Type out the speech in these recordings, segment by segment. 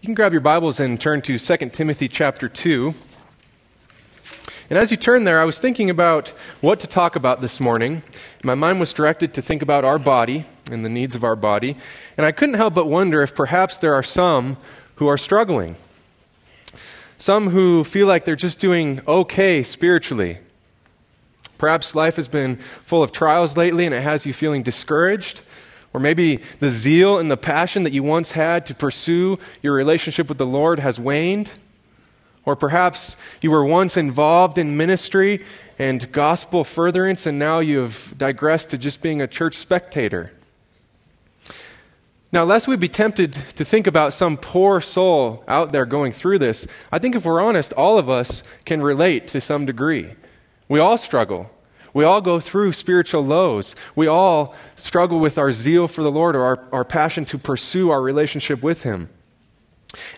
You can grab your Bibles and turn to 2 Timothy chapter 2. And as you turn there, I was thinking about what to talk about this morning. My mind was directed to think about our body and the needs of our body. And I couldn't help but wonder if perhaps there are some who are struggling. Some who feel like they're just doing okay spiritually. Perhaps life has been full of trials lately and it has you feeling discouraged. Or maybe the zeal and the passion that you once had to pursue your relationship with the Lord has waned. Or perhaps you were once involved in ministry and gospel furtherance, and now you have digressed to just being a church spectator. Now, lest we be tempted to think about some poor soul out there going through this, I think if we're honest, all of us can relate to some degree. We all struggle. We all go through spiritual lows. We all struggle with our zeal for the Lord or our, our passion to pursue our relationship with Him.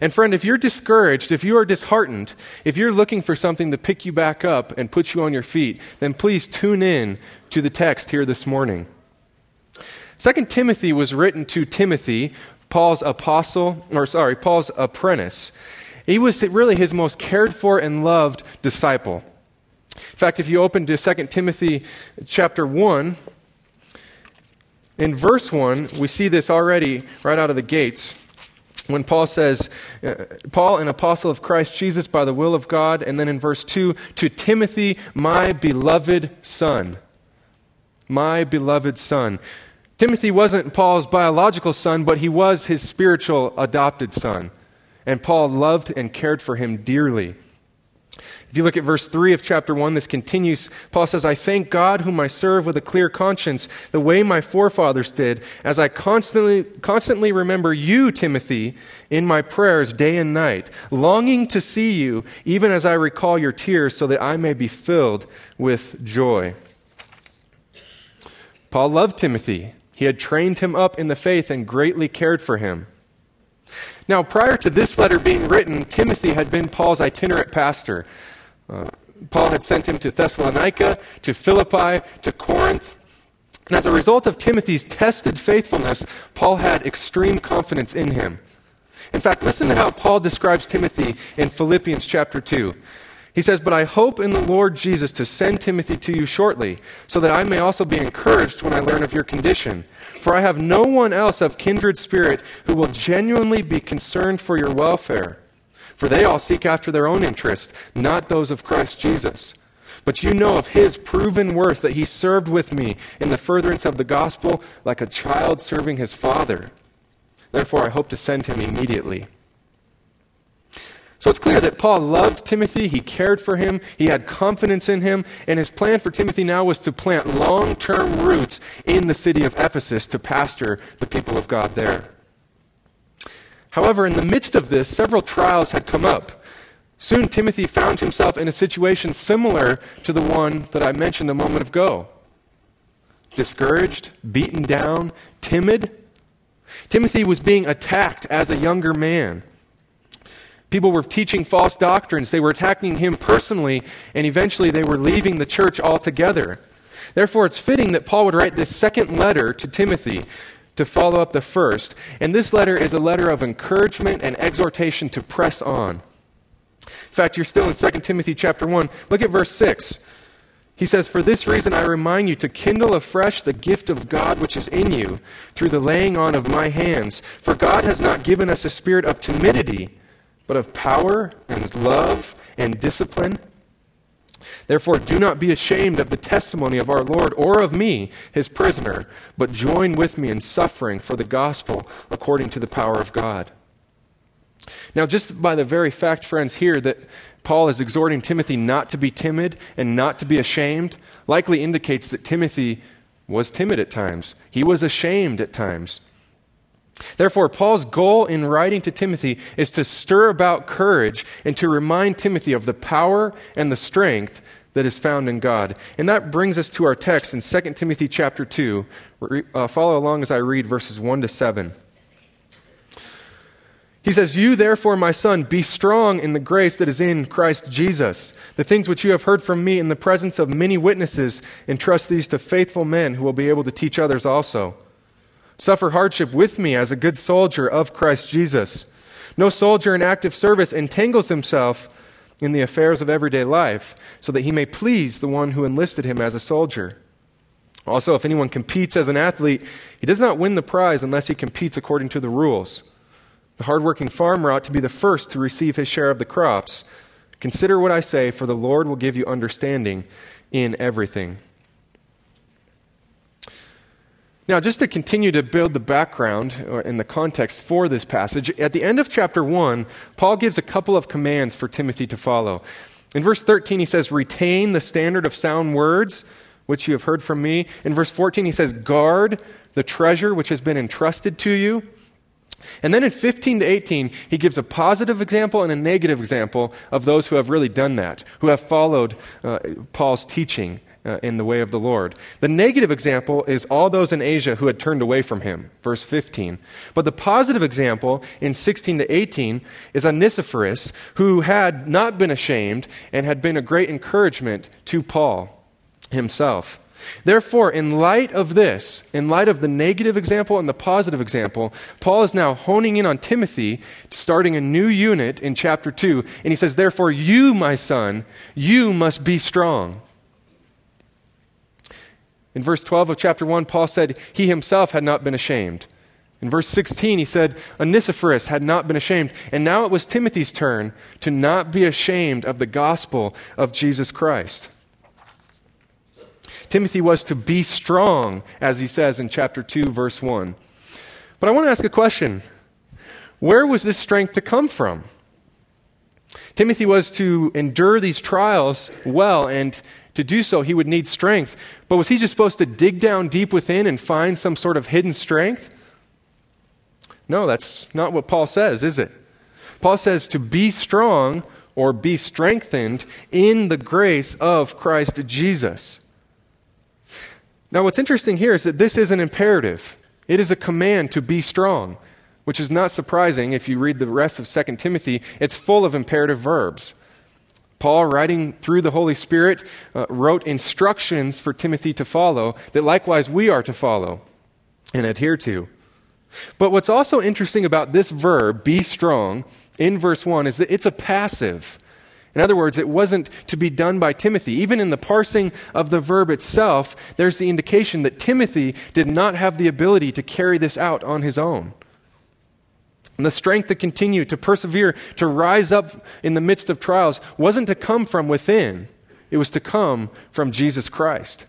And friend, if you're discouraged, if you are disheartened, if you're looking for something to pick you back up and put you on your feet, then please tune in to the text here this morning. Second Timothy was written to Timothy, Paul's apostle, or sorry, Paul's apprentice. He was really his most cared for and loved disciple. Fact, if you open to 2 Timothy chapter 1, in verse 1, we see this already right out of the gates when Paul says, uh, Paul, an apostle of Christ Jesus by the will of God, and then in verse 2, to Timothy, my beloved son. My beloved son. Timothy wasn't Paul's biological son, but he was his spiritual adopted son. And Paul loved and cared for him dearly. If you look at verse 3 of chapter 1, this continues. Paul says, I thank God whom I serve with a clear conscience, the way my forefathers did, as I constantly, constantly remember you, Timothy, in my prayers day and night, longing to see you, even as I recall your tears, so that I may be filled with joy. Paul loved Timothy. He had trained him up in the faith and greatly cared for him. Now, prior to this letter being written, Timothy had been Paul's itinerant pastor. Uh, Paul had sent him to Thessalonica, to Philippi, to Corinth. And as a result of Timothy's tested faithfulness, Paul had extreme confidence in him. In fact, listen to how Paul describes Timothy in Philippians chapter 2. He says, But I hope in the Lord Jesus to send Timothy to you shortly, so that I may also be encouraged when I learn of your condition. For I have no one else of kindred spirit who will genuinely be concerned for your welfare. For they all seek after their own interests, not those of Christ Jesus. But you know of his proven worth that he served with me in the furtherance of the gospel like a child serving his father. Therefore, I hope to send him immediately. So it's clear that Paul loved Timothy, he cared for him, he had confidence in him, and his plan for Timothy now was to plant long term roots in the city of Ephesus to pastor the people of God there. However, in the midst of this, several trials had come up. Soon Timothy found himself in a situation similar to the one that I mentioned a moment ago. Discouraged, beaten down, timid. Timothy was being attacked as a younger man. People were teaching false doctrines. They were attacking him personally, and eventually they were leaving the church altogether. Therefore, it's fitting that Paul would write this second letter to Timothy to follow up the first. And this letter is a letter of encouragement and exhortation to press on. In fact, you're still in 2 Timothy chapter 1. Look at verse 6. He says, For this reason I remind you to kindle afresh the gift of God which is in you through the laying on of my hands. For God has not given us a spirit of timidity, but of power and love and discipline. Therefore, do not be ashamed of the testimony of our Lord or of me, his prisoner, but join with me in suffering for the gospel according to the power of God. Now, just by the very fact, friends, here that Paul is exhorting Timothy not to be timid and not to be ashamed, likely indicates that Timothy was timid at times. He was ashamed at times. Therefore, Paul's goal in writing to Timothy is to stir about courage and to remind Timothy of the power and the strength that is found in God. And that brings us to our text in 2 Timothy chapter 2. Uh, follow along as I read verses 1 to 7. He says, You therefore, my son, be strong in the grace that is in Christ Jesus. The things which you have heard from me in the presence of many witnesses, entrust these to faithful men who will be able to teach others also. Suffer hardship with me as a good soldier of Christ Jesus. No soldier in active service entangles himself in the affairs of everyday life so that he may please the one who enlisted him as a soldier. Also, if anyone competes as an athlete, he does not win the prize unless he competes according to the rules. The hardworking farmer ought to be the first to receive his share of the crops. Consider what I say, for the Lord will give you understanding in everything. Now, just to continue to build the background and the context for this passage, at the end of chapter 1, Paul gives a couple of commands for Timothy to follow. In verse 13, he says, Retain the standard of sound words, which you have heard from me. In verse 14, he says, Guard the treasure which has been entrusted to you. And then in 15 to 18, he gives a positive example and a negative example of those who have really done that, who have followed uh, Paul's teaching uh, in the way of the Lord. The negative example is all those in Asia who had turned away from him, verse 15. But the positive example in 16 to 18 is Onesiphorus, who had not been ashamed and had been a great encouragement to Paul himself. Therefore, in light of this, in light of the negative example and the positive example, Paul is now honing in on Timothy, starting a new unit in chapter 2. And he says, Therefore, you, my son, you must be strong. In verse 12 of chapter 1, Paul said he himself had not been ashamed. In verse 16, he said Onesiphorus had not been ashamed. And now it was Timothy's turn to not be ashamed of the gospel of Jesus Christ. Timothy was to be strong, as he says in chapter 2, verse 1. But I want to ask a question Where was this strength to come from? Timothy was to endure these trials well and to do so, he would need strength. But was he just supposed to dig down deep within and find some sort of hidden strength? No, that's not what Paul says, is it? Paul says to be strong or be strengthened in the grace of Christ Jesus. Now, what's interesting here is that this is an imperative. It is a command to be strong, which is not surprising if you read the rest of 2 Timothy. It's full of imperative verbs. Paul, writing through the Holy Spirit, uh, wrote instructions for Timothy to follow that likewise we are to follow and adhere to. But what's also interesting about this verb, be strong, in verse 1, is that it's a passive. In other words, it wasn't to be done by Timothy. Even in the parsing of the verb itself, there's the indication that Timothy did not have the ability to carry this out on his own and the strength to continue, to persevere, to rise up in the midst of trials wasn't to come from within, it was to come from Jesus Christ.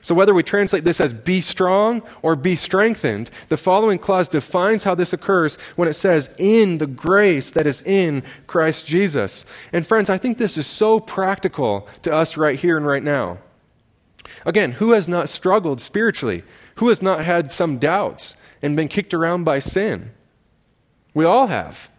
So, whether we translate this as be strong or be strengthened, the following clause defines how this occurs when it says, in the grace that is in Christ Jesus. And, friends, I think this is so practical to us right here and right now. Again, who has not struggled spiritually? Who has not had some doubts and been kicked around by sin? We all have.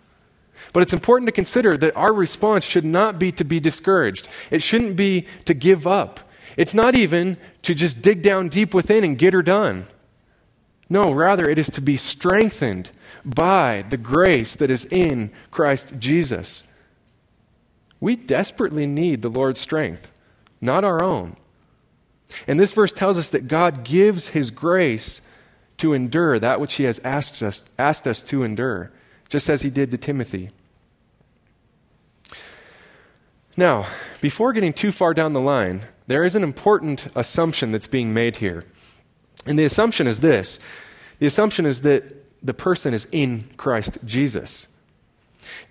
But it's important to consider that our response should not be to be discouraged. It shouldn't be to give up. It's not even to just dig down deep within and get her done. No, rather, it is to be strengthened by the grace that is in Christ Jesus. We desperately need the Lord's strength, not our own. And this verse tells us that God gives His grace to endure that which He has asked us, asked us to endure just as he did to Timothy. Now, before getting too far down the line, there is an important assumption that's being made here. And the assumption is this the assumption is that the person is in Christ Jesus.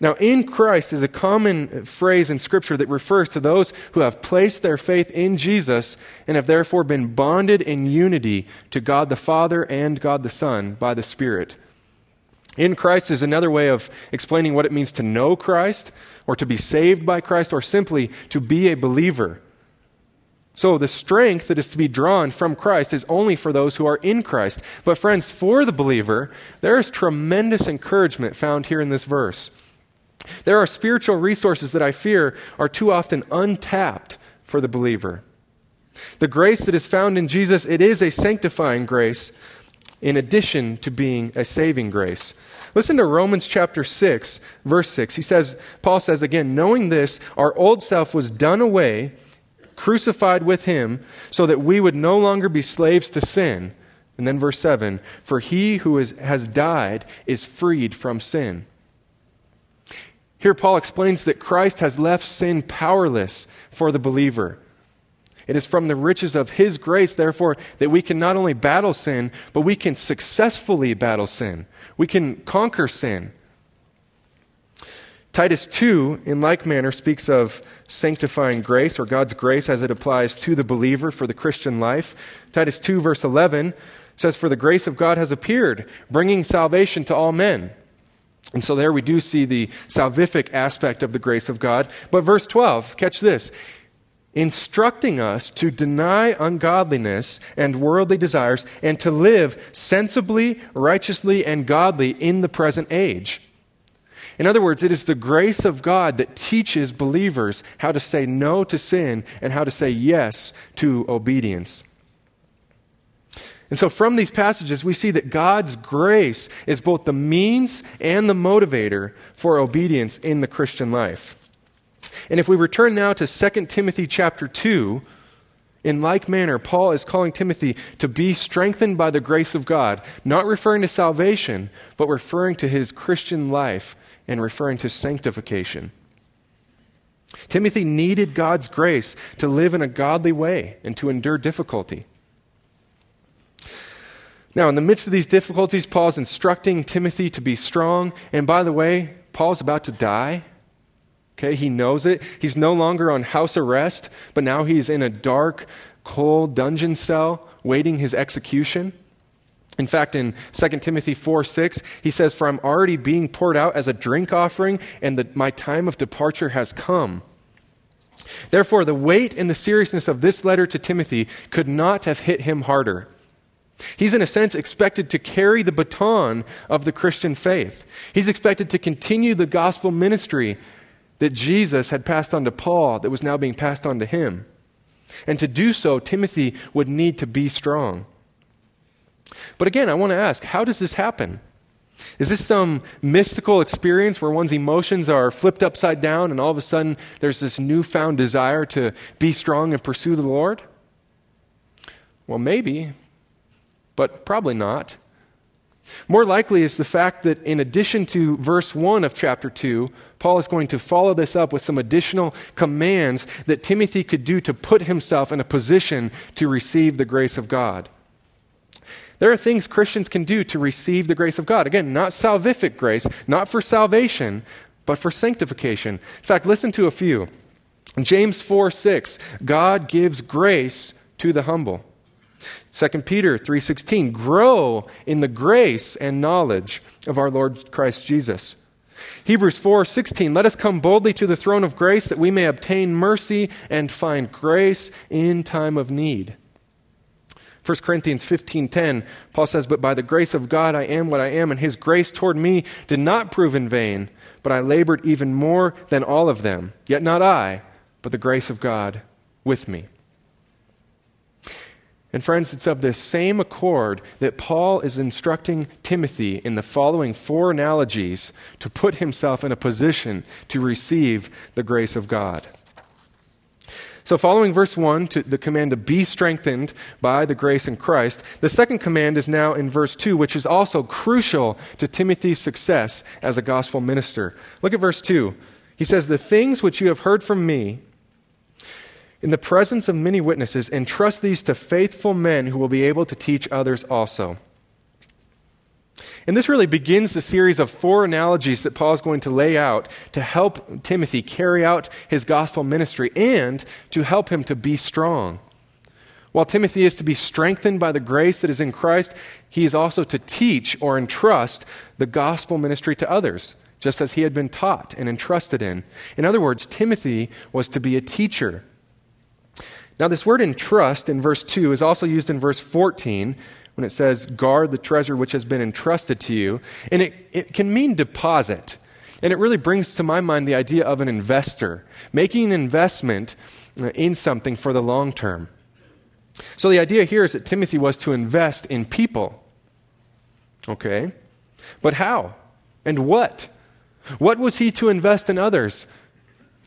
Now, in Christ is a common phrase in Scripture that refers to those who have placed their faith in Jesus and have therefore been bonded in unity to God the Father and God the Son by the Spirit. In Christ is another way of explaining what it means to know Christ, or to be saved by Christ, or simply to be a believer. So, the strength that is to be drawn from Christ is only for those who are in Christ. But, friends, for the believer, there is tremendous encouragement found here in this verse. There are spiritual resources that I fear are too often untapped for the believer. The grace that is found in Jesus, it is a sanctifying grace, in addition to being a saving grace. Listen to Romans chapter 6, verse 6. He says, Paul says again, knowing this, our old self was done away, crucified with him, so that we would no longer be slaves to sin. And then verse 7 For he who is, has died is freed from sin. Here, Paul explains that Christ has left sin powerless for the believer. It is from the riches of his grace, therefore, that we can not only battle sin, but we can successfully battle sin. We can conquer sin. Titus 2, in like manner, speaks of sanctifying grace or God's grace as it applies to the believer for the Christian life. Titus 2, verse 11 says, For the grace of God has appeared, bringing salvation to all men. And so there we do see the salvific aspect of the grace of God. But verse 12, catch this instructing us to deny ungodliness and worldly desires and to live sensibly, righteously, and godly in the present age in other words, it is the grace of God that teaches believers how to say no to sin and how to say yes to obedience. And so, from these passages, we see that God's grace is both the means and the motivator for obedience in the Christian life. And if we return now to 2 Timothy chapter 2, in like manner, Paul is calling Timothy to be strengthened by the grace of God, not referring to salvation, but referring to his Christian life and referring to sanctification. Timothy needed God's grace to live in a godly way and to endure difficulty. Now, in the midst of these difficulties, Paul's instructing Timothy to be strong. And by the way, Paul's about to die. Okay, he knows it. He's no longer on house arrest, but now he's in a dark, cold dungeon cell waiting his execution. In fact, in 2 Timothy 4 6, he says, For I'm already being poured out as a drink offering, and the, my time of departure has come. Therefore, the weight and the seriousness of this letter to Timothy could not have hit him harder. He's, in a sense, expected to carry the baton of the Christian faith. He's expected to continue the gospel ministry that Jesus had passed on to Paul, that was now being passed on to him. And to do so, Timothy would need to be strong. But again, I want to ask how does this happen? Is this some mystical experience where one's emotions are flipped upside down and all of a sudden there's this newfound desire to be strong and pursue the Lord? Well, maybe, but probably not. More likely is the fact that in addition to verse 1 of chapter 2, Paul is going to follow this up with some additional commands that Timothy could do to put himself in a position to receive the grace of God. There are things Christians can do to receive the grace of God. Again, not salvific grace, not for salvation, but for sanctification. In fact, listen to a few. James 4 6, God gives grace to the humble. 2 Peter 3:16 grow in the grace and knowledge of our Lord Christ Jesus. Hebrews 4:16 let us come boldly to the throne of grace that we may obtain mercy and find grace in time of need. 1 Corinthians 15:10, Paul says, "But by the grace of God I am what I am, and his grace toward me did not prove in vain, but I labored even more than all of them. Yet not I, but the grace of God with me." And friends, it's of this same accord that Paul is instructing Timothy in the following four analogies to put himself in a position to receive the grace of God. So, following verse 1, to the command to be strengthened by the grace in Christ, the second command is now in verse 2, which is also crucial to Timothy's success as a gospel minister. Look at verse 2. He says, The things which you have heard from me in the presence of many witnesses, entrust these to faithful men who will be able to teach others also. And this really begins the series of four analogies that Paul is going to lay out to help Timothy carry out his gospel ministry and to help him to be strong. While Timothy is to be strengthened by the grace that is in Christ, he is also to teach or entrust the gospel ministry to others, just as he had been taught and entrusted in. In other words, Timothy was to be a teacher. Now, this word entrust in verse 2 is also used in verse 14 when it says, guard the treasure which has been entrusted to you. And it, it can mean deposit. And it really brings to my mind the idea of an investor, making an investment uh, in something for the long term. So the idea here is that Timothy was to invest in people. Okay? But how? And what? What was he to invest in others?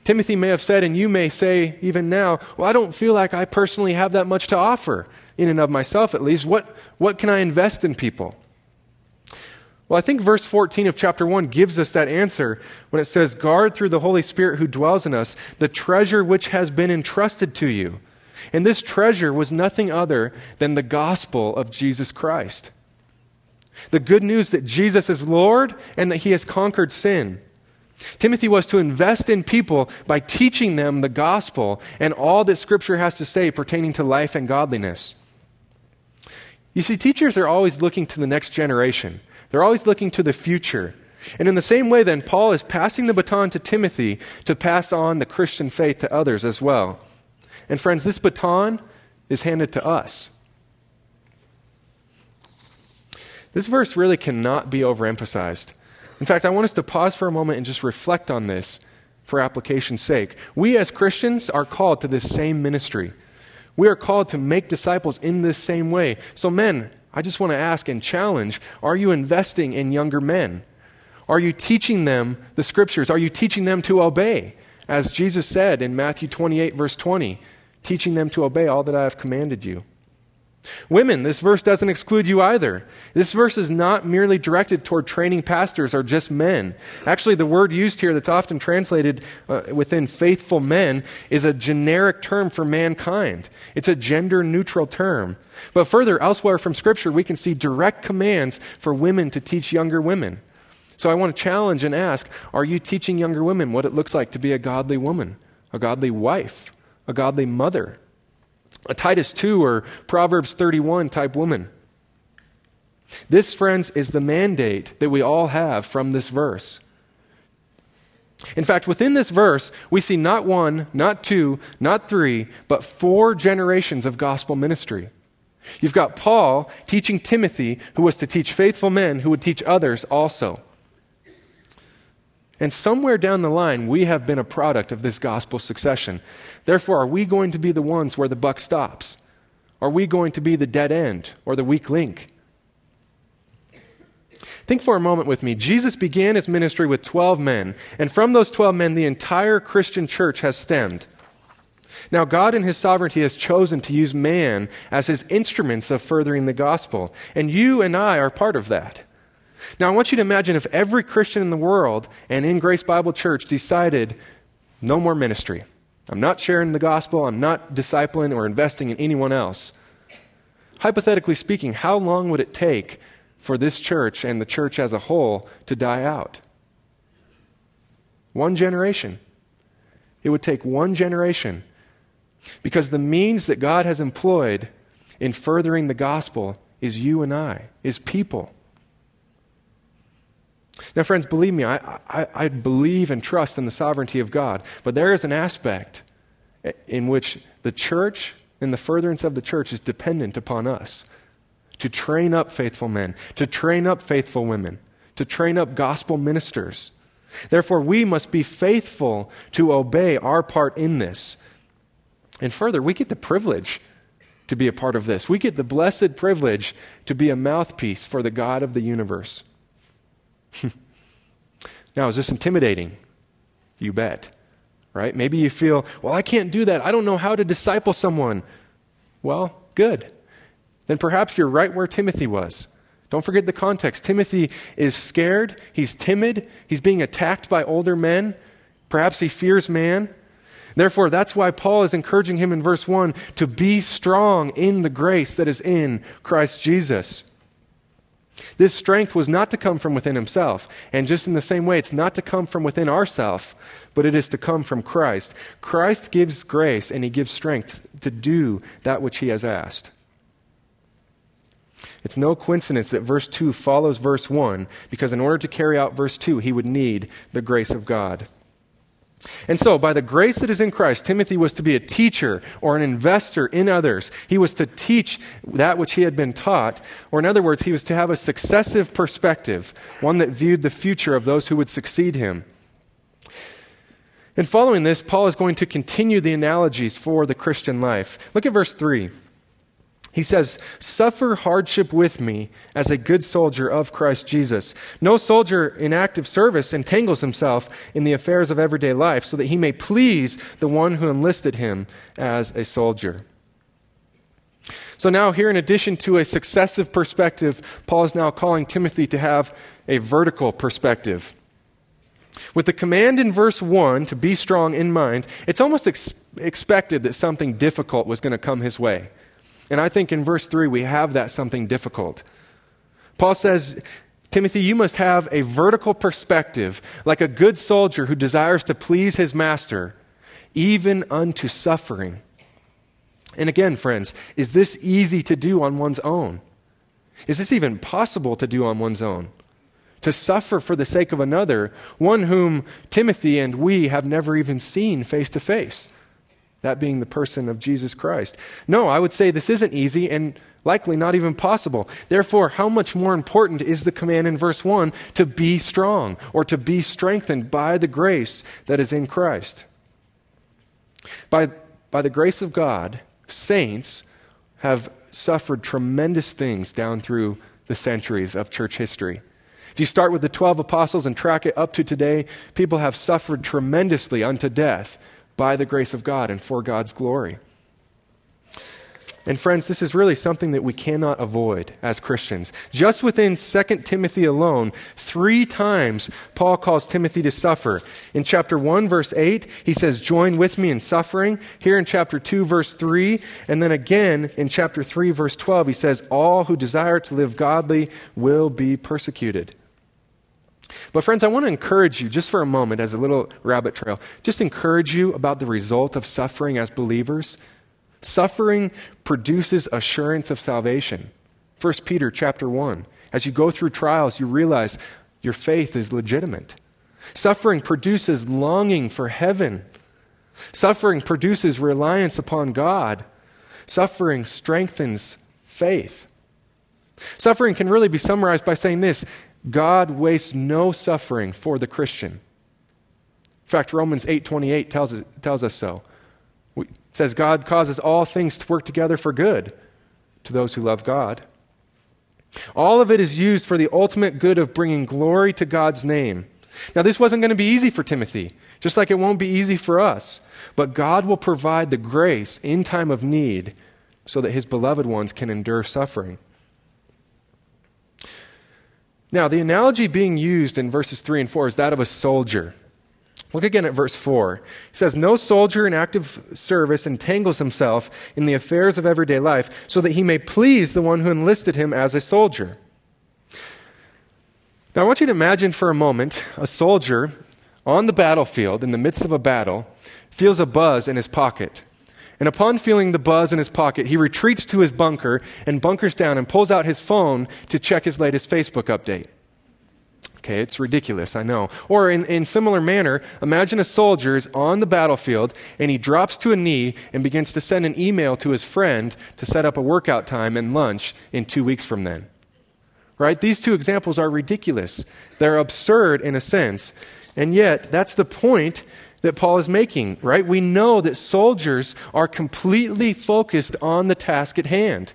Timothy may have said, and you may say even now, well, I don't feel like I personally have that much to offer in and of myself at least. What, What can I invest in people? Well, I think verse 14 of chapter 1 gives us that answer when it says, Guard through the Holy Spirit who dwells in us the treasure which has been entrusted to you. And this treasure was nothing other than the gospel of Jesus Christ. The good news that Jesus is Lord and that he has conquered sin. Timothy was to invest in people by teaching them the gospel and all that Scripture has to say pertaining to life and godliness. You see, teachers are always looking to the next generation, they're always looking to the future. And in the same way, then, Paul is passing the baton to Timothy to pass on the Christian faith to others as well. And friends, this baton is handed to us. This verse really cannot be overemphasized. In fact, I want us to pause for a moment and just reflect on this for application's sake. We as Christians are called to this same ministry. We are called to make disciples in this same way. So, men, I just want to ask and challenge are you investing in younger men? Are you teaching them the scriptures? Are you teaching them to obey? As Jesus said in Matthew 28, verse 20, teaching them to obey all that I have commanded you. Women, this verse doesn't exclude you either. This verse is not merely directed toward training pastors or just men. Actually, the word used here that's often translated uh, within faithful men is a generic term for mankind. It's a gender neutral term. But further, elsewhere from Scripture, we can see direct commands for women to teach younger women. So I want to challenge and ask are you teaching younger women what it looks like to be a godly woman, a godly wife, a godly mother? A Titus 2 or Proverbs 31 type woman. This, friends, is the mandate that we all have from this verse. In fact, within this verse, we see not one, not two, not three, but four generations of gospel ministry. You've got Paul teaching Timothy, who was to teach faithful men who would teach others also. And somewhere down the line, we have been a product of this gospel succession. Therefore, are we going to be the ones where the buck stops? Are we going to be the dead end or the weak link? Think for a moment with me. Jesus began his ministry with 12 men, and from those 12 men, the entire Christian church has stemmed. Now, God in his sovereignty has chosen to use man as his instruments of furthering the gospel, and you and I are part of that. Now, I want you to imagine if every Christian in the world and in Grace Bible Church decided no more ministry. I'm not sharing the gospel, I'm not discipling or investing in anyone else. Hypothetically speaking, how long would it take for this church and the church as a whole to die out? One generation. It would take one generation. Because the means that God has employed in furthering the gospel is you and I, is people. Now, friends, believe me, I, I, I, believe and trust in the sovereignty of God, but there is an aspect in which the church and the furtherance of the church is dependent upon us to train up faithful men, to train up faithful women, to train up gospel ministers. Therefore, we must be faithful to obey our part in this. And further, we get the privilege to be a part of this. We get the blessed privilege to be a mouthpiece for the God of the universe. now, is this intimidating? You bet. Right? Maybe you feel, well, I can't do that. I don't know how to disciple someone. Well, good. Then perhaps you're right where Timothy was. Don't forget the context. Timothy is scared, he's timid, he's being attacked by older men. Perhaps he fears man. Therefore, that's why Paul is encouraging him in verse 1 to be strong in the grace that is in Christ Jesus. This strength was not to come from within himself. And just in the same way, it's not to come from within ourself, but it is to come from Christ. Christ gives grace and he gives strength to do that which he has asked. It's no coincidence that verse 2 follows verse 1, because in order to carry out verse 2, he would need the grace of God. And so, by the grace that is in Christ, Timothy was to be a teacher or an investor in others. He was to teach that which he had been taught, or in other words, he was to have a successive perspective, one that viewed the future of those who would succeed him. And following this, Paul is going to continue the analogies for the Christian life. Look at verse 3. He says, Suffer hardship with me as a good soldier of Christ Jesus. No soldier in active service entangles himself in the affairs of everyday life so that he may please the one who enlisted him as a soldier. So now, here, in addition to a successive perspective, Paul is now calling Timothy to have a vertical perspective. With the command in verse 1 to be strong in mind, it's almost ex- expected that something difficult was going to come his way. And I think in verse 3 we have that something difficult. Paul says, Timothy, you must have a vertical perspective, like a good soldier who desires to please his master, even unto suffering. And again, friends, is this easy to do on one's own? Is this even possible to do on one's own? To suffer for the sake of another, one whom Timothy and we have never even seen face to face, that being the person of Jesus Christ. No, I would say this isn't easy and likely not even possible. Therefore, how much more important is the command in verse 1 to be strong or to be strengthened by the grace that is in Christ? By, by the grace of God, saints have suffered tremendous things down through the centuries of church history. If you start with the 12 apostles and track it up to today, people have suffered tremendously unto death by the grace of God and for God's glory. And friends, this is really something that we cannot avoid as Christians. Just within 2 Timothy alone, three times Paul calls Timothy to suffer. In chapter 1, verse 8, he says, Join with me in suffering. Here in chapter 2, verse 3, and then again in chapter 3, verse 12, he says, All who desire to live godly will be persecuted. But, friends, I want to encourage you just for a moment as a little rabbit trail, just encourage you about the result of suffering as believers. Suffering produces assurance of salvation. 1 Peter chapter 1. As you go through trials, you realize your faith is legitimate. Suffering produces longing for heaven. Suffering produces reliance upon God. Suffering strengthens faith. Suffering can really be summarized by saying this God wastes no suffering for the Christian. In fact, Romans 8:28 tells, tells us so It says God causes all things to work together for good to those who love God. All of it is used for the ultimate good of bringing glory to God's name. Now, this wasn't going to be easy for Timothy, just like it won't be easy for us. But God will provide the grace in time of need so that his beloved ones can endure suffering. Now, the analogy being used in verses 3 and 4 is that of a soldier. Look again at verse 4. He says, No soldier in active service entangles himself in the affairs of everyday life so that he may please the one who enlisted him as a soldier. Now, I want you to imagine for a moment a soldier on the battlefield in the midst of a battle feels a buzz in his pocket. And upon feeling the buzz in his pocket, he retreats to his bunker and bunkers down and pulls out his phone to check his latest Facebook update. Okay, it's ridiculous, I know. Or in, in similar manner, imagine a soldier is on the battlefield and he drops to a knee and begins to send an email to his friend to set up a workout time and lunch in two weeks from then. Right? These two examples are ridiculous. They're absurd in a sense. And yet, that's the point that Paul is making, right? We know that soldiers are completely focused on the task at hand.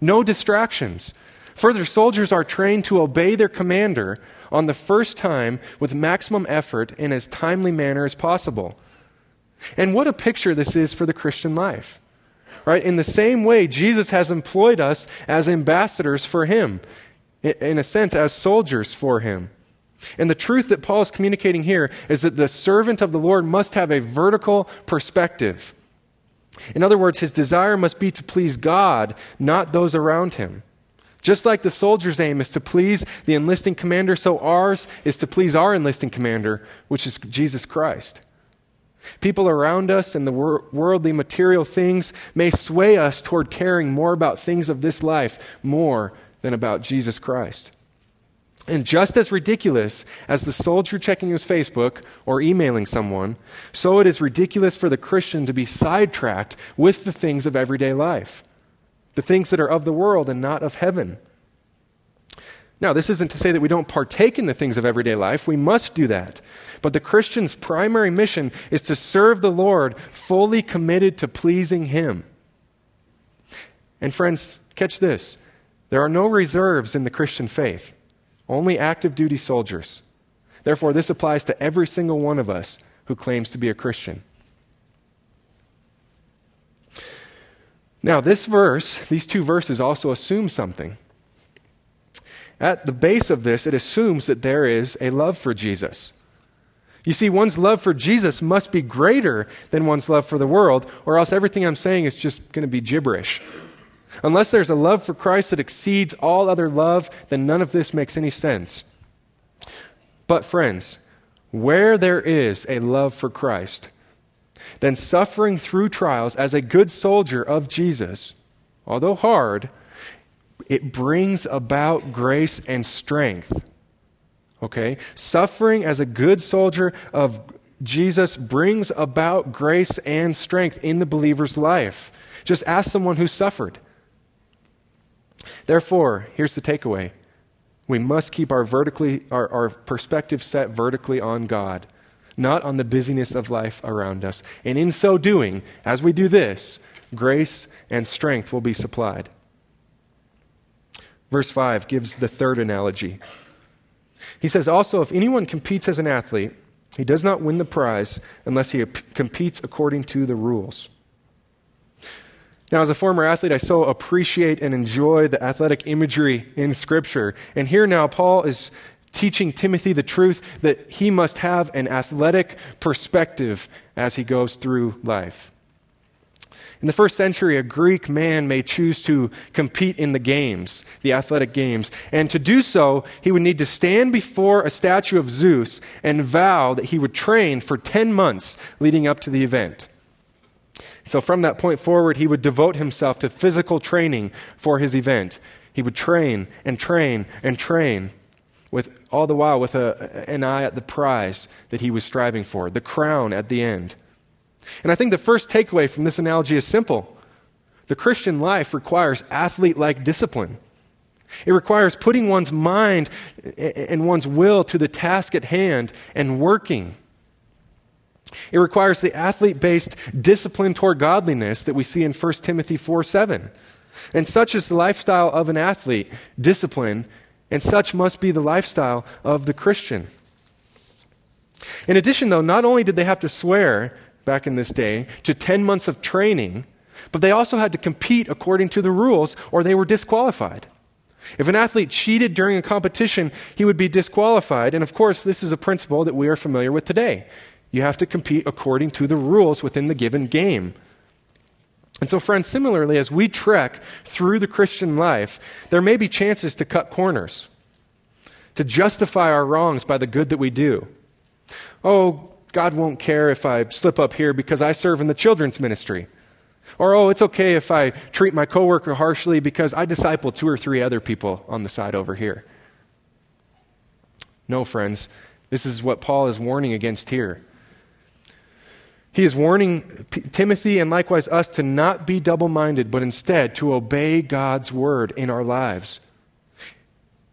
No distractions. Further, soldiers are trained to obey their commander on the first time with maximum effort in as timely manner as possible. And what a picture this is for the Christian life. Right? In the same way, Jesus has employed us as ambassadors for him, in a sense, as soldiers for him. And the truth that Paul is communicating here is that the servant of the Lord must have a vertical perspective. In other words, his desire must be to please God, not those around him. Just like the soldier's aim is to please the enlisting commander, so ours is to please our enlisting commander, which is Jesus Christ. People around us and the wor- worldly material things may sway us toward caring more about things of this life more than about Jesus Christ. And just as ridiculous as the soldier checking his Facebook or emailing someone, so it is ridiculous for the Christian to be sidetracked with the things of everyday life the things that are of the world and not of heaven. Now, this isn't to say that we don't partake in the things of everyday life. We must do that. But the Christian's primary mission is to serve the Lord fully committed to pleasing Him. And, friends, catch this there are no reserves in the Christian faith, only active duty soldiers. Therefore, this applies to every single one of us who claims to be a Christian. Now, this verse, these two verses also assume something. At the base of this, it assumes that there is a love for Jesus. You see, one's love for Jesus must be greater than one's love for the world, or else everything I'm saying is just going to be gibberish. Unless there's a love for Christ that exceeds all other love, then none of this makes any sense. But, friends, where there is a love for Christ, then suffering through trials as a good soldier of Jesus, although hard, it brings about grace and strength. Okay? Suffering as a good soldier of Jesus brings about grace and strength in the believer's life. Just ask someone who suffered. Therefore, here's the takeaway we must keep our, vertically, our, our perspective set vertically on God, not on the busyness of life around us. And in so doing, as we do this, grace and strength will be supplied. Verse 5 gives the third analogy. He says, Also, if anyone competes as an athlete, he does not win the prize unless he competes according to the rules. Now, as a former athlete, I so appreciate and enjoy the athletic imagery in Scripture. And here now, Paul is teaching Timothy the truth that he must have an athletic perspective as he goes through life. In the first century, a Greek man may choose to compete in the games, the athletic games. And to do so, he would need to stand before a statue of Zeus and vow that he would train for 10 months leading up to the event. So from that point forward, he would devote himself to physical training for his event. He would train and train and train, with all the while with a, an eye at the prize that he was striving for, the crown at the end. And I think the first takeaway from this analogy is simple. The Christian life requires athlete like discipline. It requires putting one's mind and one's will to the task at hand and working it requires the athlete based discipline toward godliness that we see in 1 Timothy 4 7. And such is the lifestyle of an athlete, discipline, and such must be the lifestyle of the Christian. In addition, though, not only did they have to swear back in this day to 10 months of training, but they also had to compete according to the rules or they were disqualified. If an athlete cheated during a competition, he would be disqualified. And of course, this is a principle that we are familiar with today. You have to compete according to the rules within the given game. And so, friends, similarly, as we trek through the Christian life, there may be chances to cut corners, to justify our wrongs by the good that we do. Oh, God won't care if I slip up here because I serve in the children's ministry. Or, oh, it's okay if I treat my coworker harshly because I disciple two or three other people on the side over here. No, friends, this is what Paul is warning against here. He is warning P- Timothy and likewise us to not be double minded, but instead to obey God's word in our lives.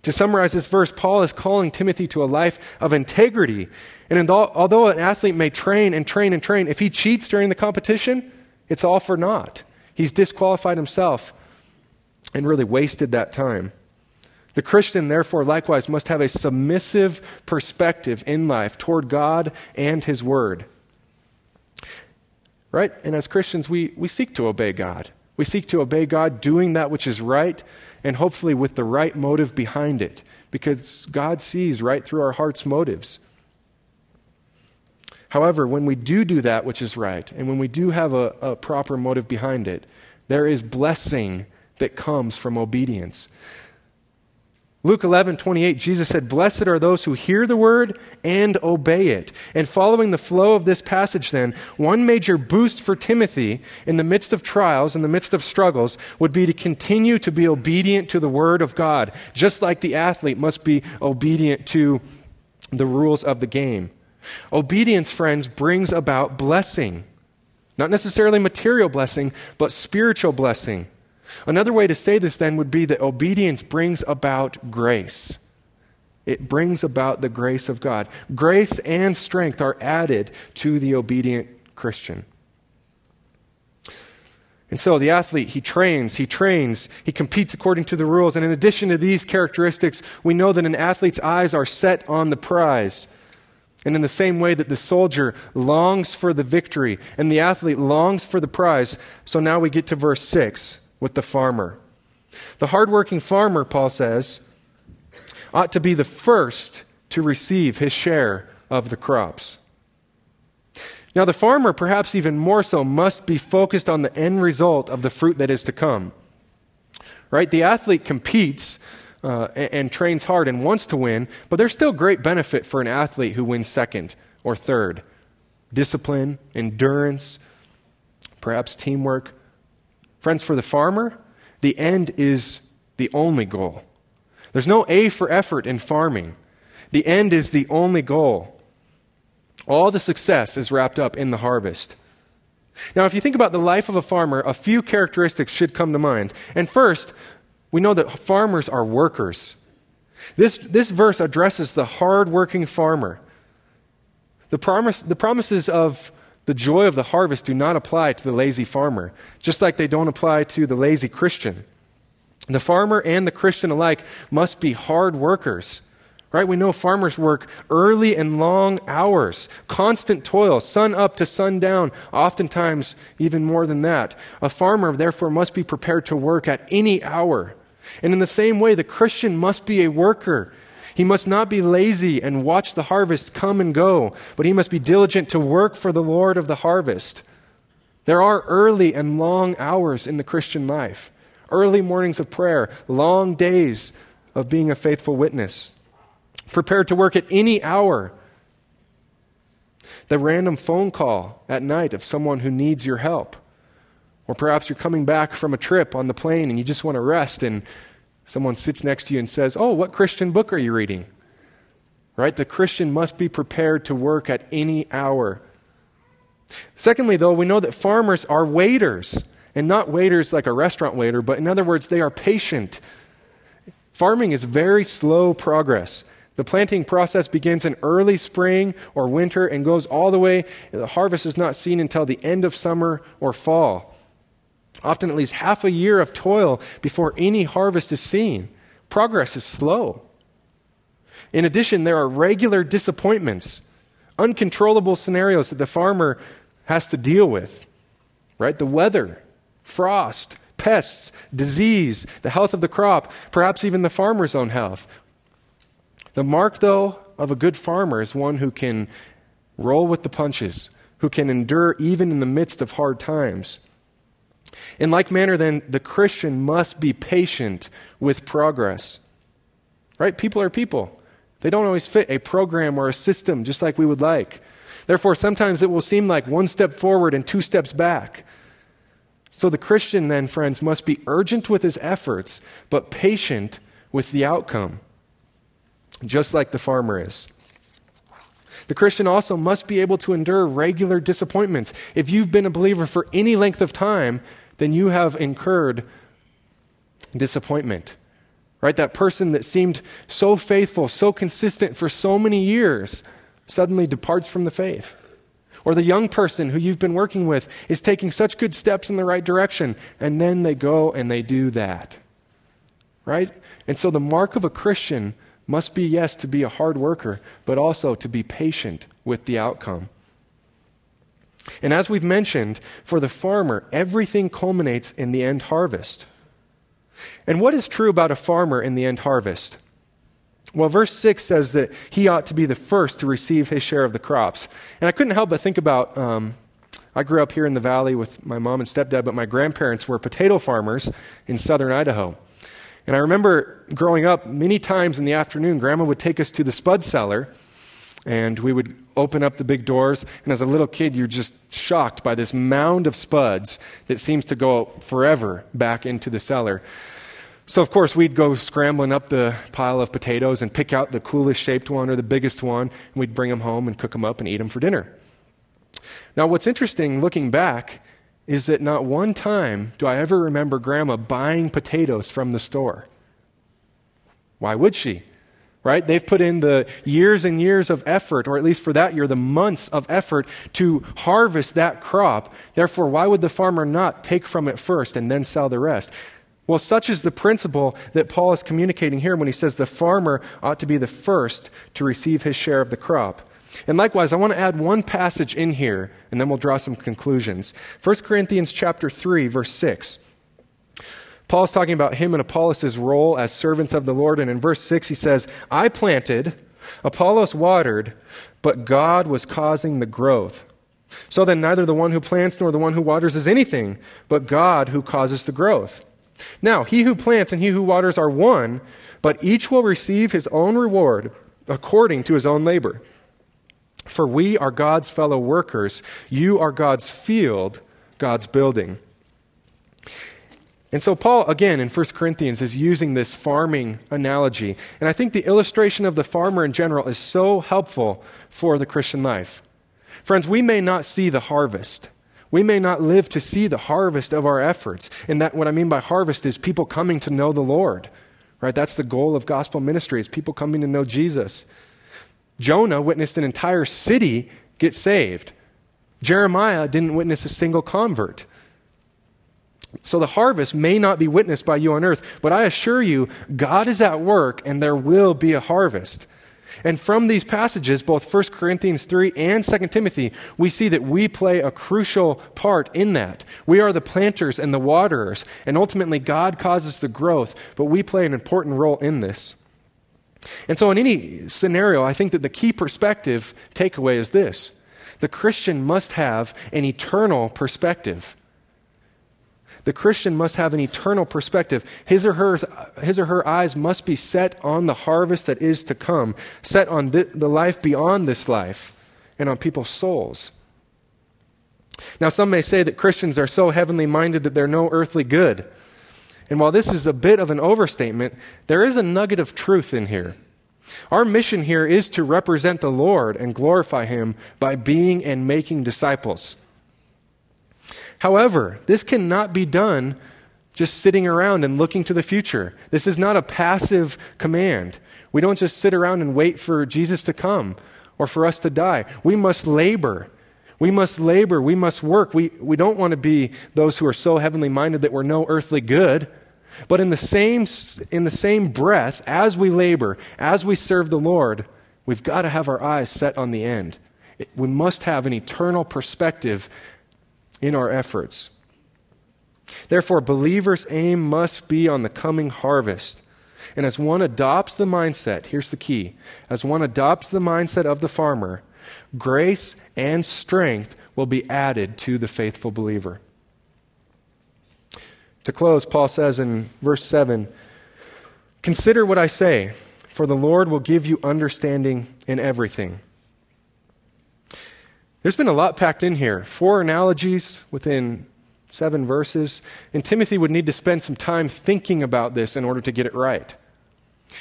To summarize this verse, Paul is calling Timothy to a life of integrity. And although an athlete may train and train and train, if he cheats during the competition, it's all for naught. He's disqualified himself and really wasted that time. The Christian, therefore, likewise must have a submissive perspective in life toward God and His Word. Right? And as Christians, we, we seek to obey God. We seek to obey God doing that which is right and hopefully with the right motive behind it because God sees right through our heart's motives. However, when we do do that which is right and when we do have a, a proper motive behind it, there is blessing that comes from obedience. Luke 11, 28, Jesus said, Blessed are those who hear the word and obey it. And following the flow of this passage, then, one major boost for Timothy in the midst of trials, in the midst of struggles, would be to continue to be obedient to the word of God, just like the athlete must be obedient to the rules of the game. Obedience, friends, brings about blessing. Not necessarily material blessing, but spiritual blessing. Another way to say this then would be that obedience brings about grace. It brings about the grace of God. Grace and strength are added to the obedient Christian. And so the athlete, he trains, he trains, he competes according to the rules. And in addition to these characteristics, we know that an athlete's eyes are set on the prize. And in the same way that the soldier longs for the victory and the athlete longs for the prize, so now we get to verse 6 with the farmer. The hardworking farmer, Paul says, ought to be the first to receive his share of the crops. Now, the farmer, perhaps even more so, must be focused on the end result of the fruit that is to come. Right? The athlete competes uh, and, and trains hard and wants to win, but there's still great benefit for an athlete who wins second or third. Discipline, endurance, perhaps teamwork. Friends, for the farmer, the end is the only goal. There's no A for effort in farming. The end is the only goal. All the success is wrapped up in the harvest. Now, if you think about the life of a farmer, a few characteristics should come to mind. And first, we know that farmers are workers. This, this verse addresses the hardworking farmer. The, promise, the promises of the joy of the harvest do not apply to the lazy farmer, just like they don't apply to the lazy Christian. The farmer and the Christian alike must be hard workers. Right? We know farmers work early and long hours, constant toil, sun up to sun down, oftentimes even more than that. A farmer, therefore, must be prepared to work at any hour. And in the same way, the Christian must be a worker. He must not be lazy and watch the harvest come and go, but he must be diligent to work for the Lord of the harvest. There are early and long hours in the Christian life early mornings of prayer, long days of being a faithful witness prepared to work at any hour. The random phone call at night of someone who needs your help. Or perhaps you're coming back from a trip on the plane and you just want to rest, and someone sits next to you and says, Oh, what Christian book are you reading? Right? The Christian must be prepared to work at any hour. Secondly, though, we know that farmers are waiters, and not waiters like a restaurant waiter, but in other words, they are patient. Farming is very slow progress. The planting process begins in early spring or winter and goes all the way. The harvest is not seen until the end of summer or fall. Often at least half a year of toil before any harvest is seen. Progress is slow. In addition, there are regular disappointments, uncontrollable scenarios that the farmer has to deal with. Right? The weather, frost, pests, disease, the health of the crop, perhaps even the farmer's own health. The mark, though, of a good farmer is one who can roll with the punches, who can endure even in the midst of hard times. In like manner, then, the Christian must be patient with progress. Right? People are people. They don't always fit a program or a system just like we would like. Therefore, sometimes it will seem like one step forward and two steps back. So the Christian, then, friends, must be urgent with his efforts, but patient with the outcome just like the farmer is. The Christian also must be able to endure regular disappointments. If you've been a believer for any length of time, then you have incurred disappointment. Right? That person that seemed so faithful, so consistent for so many years suddenly departs from the faith. Or the young person who you've been working with is taking such good steps in the right direction, and then they go and they do that. Right? And so the mark of a Christian must be, yes, to be a hard worker, but also to be patient with the outcome. And as we've mentioned, for the farmer, everything culminates in the end harvest. And what is true about a farmer in the end harvest? Well, verse 6 says that he ought to be the first to receive his share of the crops. And I couldn't help but think about um, I grew up here in the valley with my mom and stepdad, but my grandparents were potato farmers in southern Idaho. And I remember growing up, many times in the afternoon, Grandma would take us to the spud cellar, and we would open up the big doors. And as a little kid, you're just shocked by this mound of spuds that seems to go forever back into the cellar. So, of course, we'd go scrambling up the pile of potatoes and pick out the coolest shaped one or the biggest one, and we'd bring them home and cook them up and eat them for dinner. Now, what's interesting looking back is that not one time do I ever remember grandma buying potatoes from the store. Why would she? Right? They've put in the years and years of effort, or at least for that year, the months of effort to harvest that crop. Therefore, why would the farmer not take from it first and then sell the rest? Well, such is the principle that Paul is communicating here when he says the farmer ought to be the first to receive his share of the crop. And likewise, I want to add one passage in here, and then we'll draw some conclusions. 1 Corinthians chapter 3, verse 6. Paul's talking about him and Apollos' role as servants of the Lord, and in verse 6 he says, I planted, Apollos watered, but God was causing the growth. So then, neither the one who plants nor the one who waters is anything, but God who causes the growth. Now, he who plants and he who waters are one, but each will receive his own reward according to his own labor. For we are God's fellow workers. You are God's field, God's building. And so, Paul, again, in 1 Corinthians, is using this farming analogy. And I think the illustration of the farmer in general is so helpful for the Christian life. Friends, we may not see the harvest. We may not live to see the harvest of our efforts. And that what I mean by harvest is people coming to know the Lord. Right? That's the goal of gospel ministry is people coming to know Jesus. Jonah witnessed an entire city get saved. Jeremiah didn't witness a single convert. So the harvest may not be witnessed by you on earth, but I assure you, God is at work and there will be a harvest. And from these passages, both 1 Corinthians 3 and 2 Timothy, we see that we play a crucial part in that. We are the planters and the waterers, and ultimately God causes the growth, but we play an important role in this. And so, in any scenario, I think that the key perspective takeaway is this the Christian must have an eternal perspective. The Christian must have an eternal perspective. His or, her, his or her eyes must be set on the harvest that is to come, set on the, the life beyond this life, and on people's souls. Now, some may say that Christians are so heavenly minded that they're no earthly good. And while this is a bit of an overstatement, there is a nugget of truth in here. Our mission here is to represent the Lord and glorify Him by being and making disciples. However, this cannot be done just sitting around and looking to the future. This is not a passive command. We don't just sit around and wait for Jesus to come or for us to die. We must labor. We must labor. We must work. We, we don't want to be those who are so heavenly minded that we're no earthly good. But in the, same, in the same breath, as we labor, as we serve the Lord, we've got to have our eyes set on the end. We must have an eternal perspective in our efforts. Therefore, believers' aim must be on the coming harvest. And as one adopts the mindset, here's the key as one adopts the mindset of the farmer, grace and strength will be added to the faithful believer. To close, Paul says in verse 7 Consider what I say, for the Lord will give you understanding in everything. There's been a lot packed in here. Four analogies within seven verses. And Timothy would need to spend some time thinking about this in order to get it right.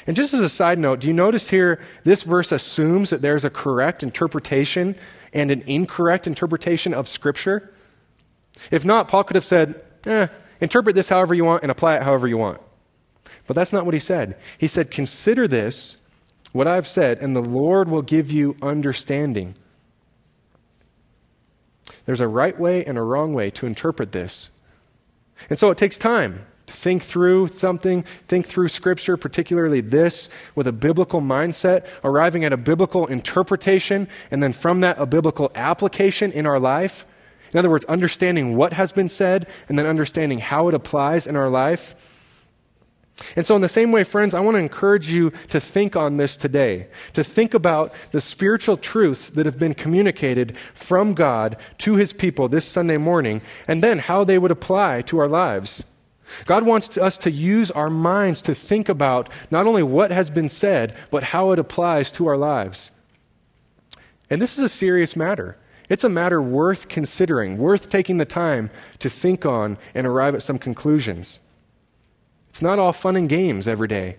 And just as a side note, do you notice here this verse assumes that there's a correct interpretation and an incorrect interpretation of Scripture? If not, Paul could have said, eh, interpret this however you want and apply it however you want. But that's not what he said. He said, Consider this, what I've said, and the Lord will give you understanding. There's a right way and a wrong way to interpret this. And so it takes time to think through something, think through Scripture, particularly this, with a biblical mindset, arriving at a biblical interpretation, and then from that, a biblical application in our life. In other words, understanding what has been said and then understanding how it applies in our life. And so, in the same way, friends, I want to encourage you to think on this today, to think about the spiritual truths that have been communicated from God to his people this Sunday morning, and then how they would apply to our lives. God wants us to use our minds to think about not only what has been said, but how it applies to our lives. And this is a serious matter. It's a matter worth considering, worth taking the time to think on and arrive at some conclusions. It's not all fun and games every day.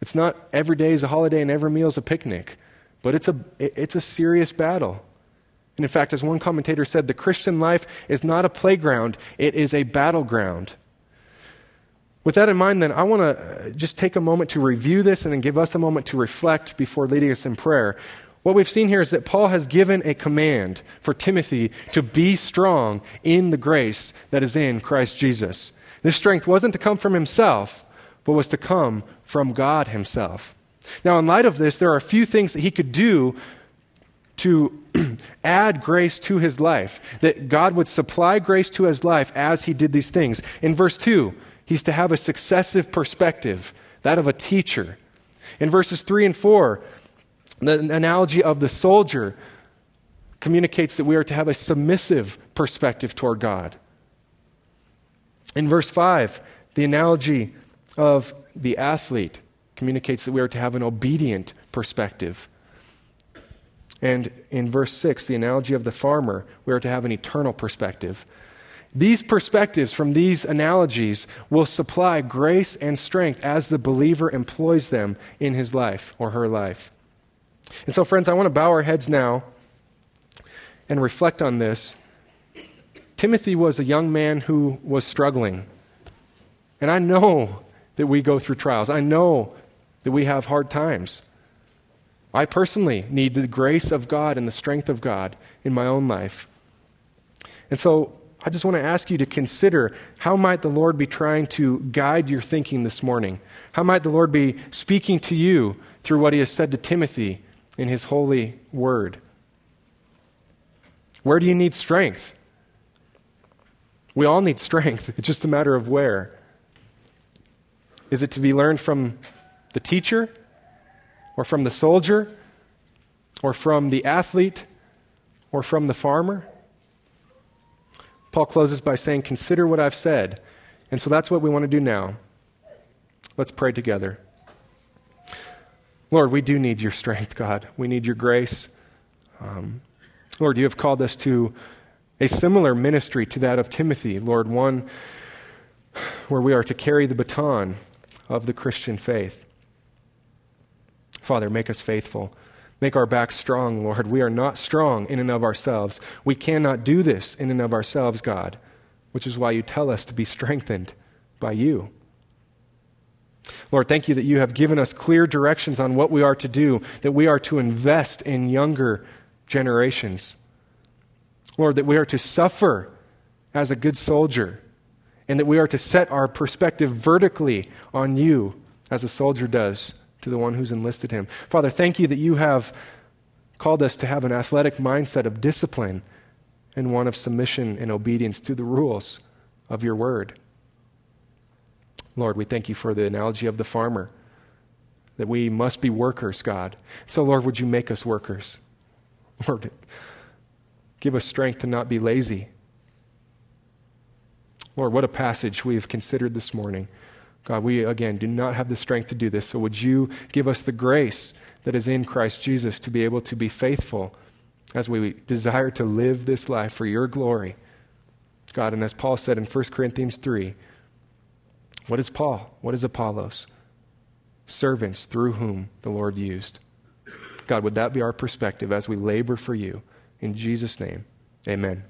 It's not every day is a holiday and every meal is a picnic, but it's a, it's a serious battle. And in fact, as one commentator said, the Christian life is not a playground, it is a battleground. With that in mind, then, I want to uh, just take a moment to review this and then give us a moment to reflect before leading us in prayer. What we've seen here is that Paul has given a command for Timothy to be strong in the grace that is in Christ Jesus. This strength wasn't to come from himself, but was to come from God himself. Now, in light of this, there are a few things that he could do to add grace to his life, that God would supply grace to his life as he did these things. In verse 2, he's to have a successive perspective, that of a teacher. In verses 3 and 4, the analogy of the soldier communicates that we are to have a submissive perspective toward God. In verse 5, the analogy of the athlete communicates that we are to have an obedient perspective. And in verse 6, the analogy of the farmer, we are to have an eternal perspective. These perspectives from these analogies will supply grace and strength as the believer employs them in his life or her life. And so, friends, I want to bow our heads now and reflect on this. Timothy was a young man who was struggling. And I know that we go through trials. I know that we have hard times. I personally need the grace of God and the strength of God in my own life. And so I just want to ask you to consider how might the Lord be trying to guide your thinking this morning? How might the Lord be speaking to you through what he has said to Timothy in his holy word? Where do you need strength? We all need strength. It's just a matter of where. Is it to be learned from the teacher, or from the soldier, or from the athlete, or from the farmer? Paul closes by saying, Consider what I've said. And so that's what we want to do now. Let's pray together. Lord, we do need your strength, God. We need your grace. Um, Lord, you have called us to a similar ministry to that of Timothy, Lord, one where we are to carry the baton of the Christian faith. Father, make us faithful. Make our backs strong, Lord. We are not strong in and of ourselves. We cannot do this in and of ourselves, God, which is why you tell us to be strengthened by you. Lord, thank you that you have given us clear directions on what we are to do, that we are to invest in younger generations. Lord, that we are to suffer as a good soldier, and that we are to set our perspective vertically on you as a soldier does to the one who's enlisted him. Father, thank you that you have called us to have an athletic mindset of discipline and one of submission and obedience to the rules of your word. Lord, we thank you for the analogy of the farmer, that we must be workers, God. So, Lord, would you make us workers? Lord, Give us strength to not be lazy. Lord, what a passage we have considered this morning. God, we again do not have the strength to do this, so would you give us the grace that is in Christ Jesus to be able to be faithful as we desire to live this life for your glory? God, and as Paul said in 1 Corinthians 3, what is Paul? What is Apollos? Servants through whom the Lord used. God, would that be our perspective as we labor for you? In Jesus' name, amen.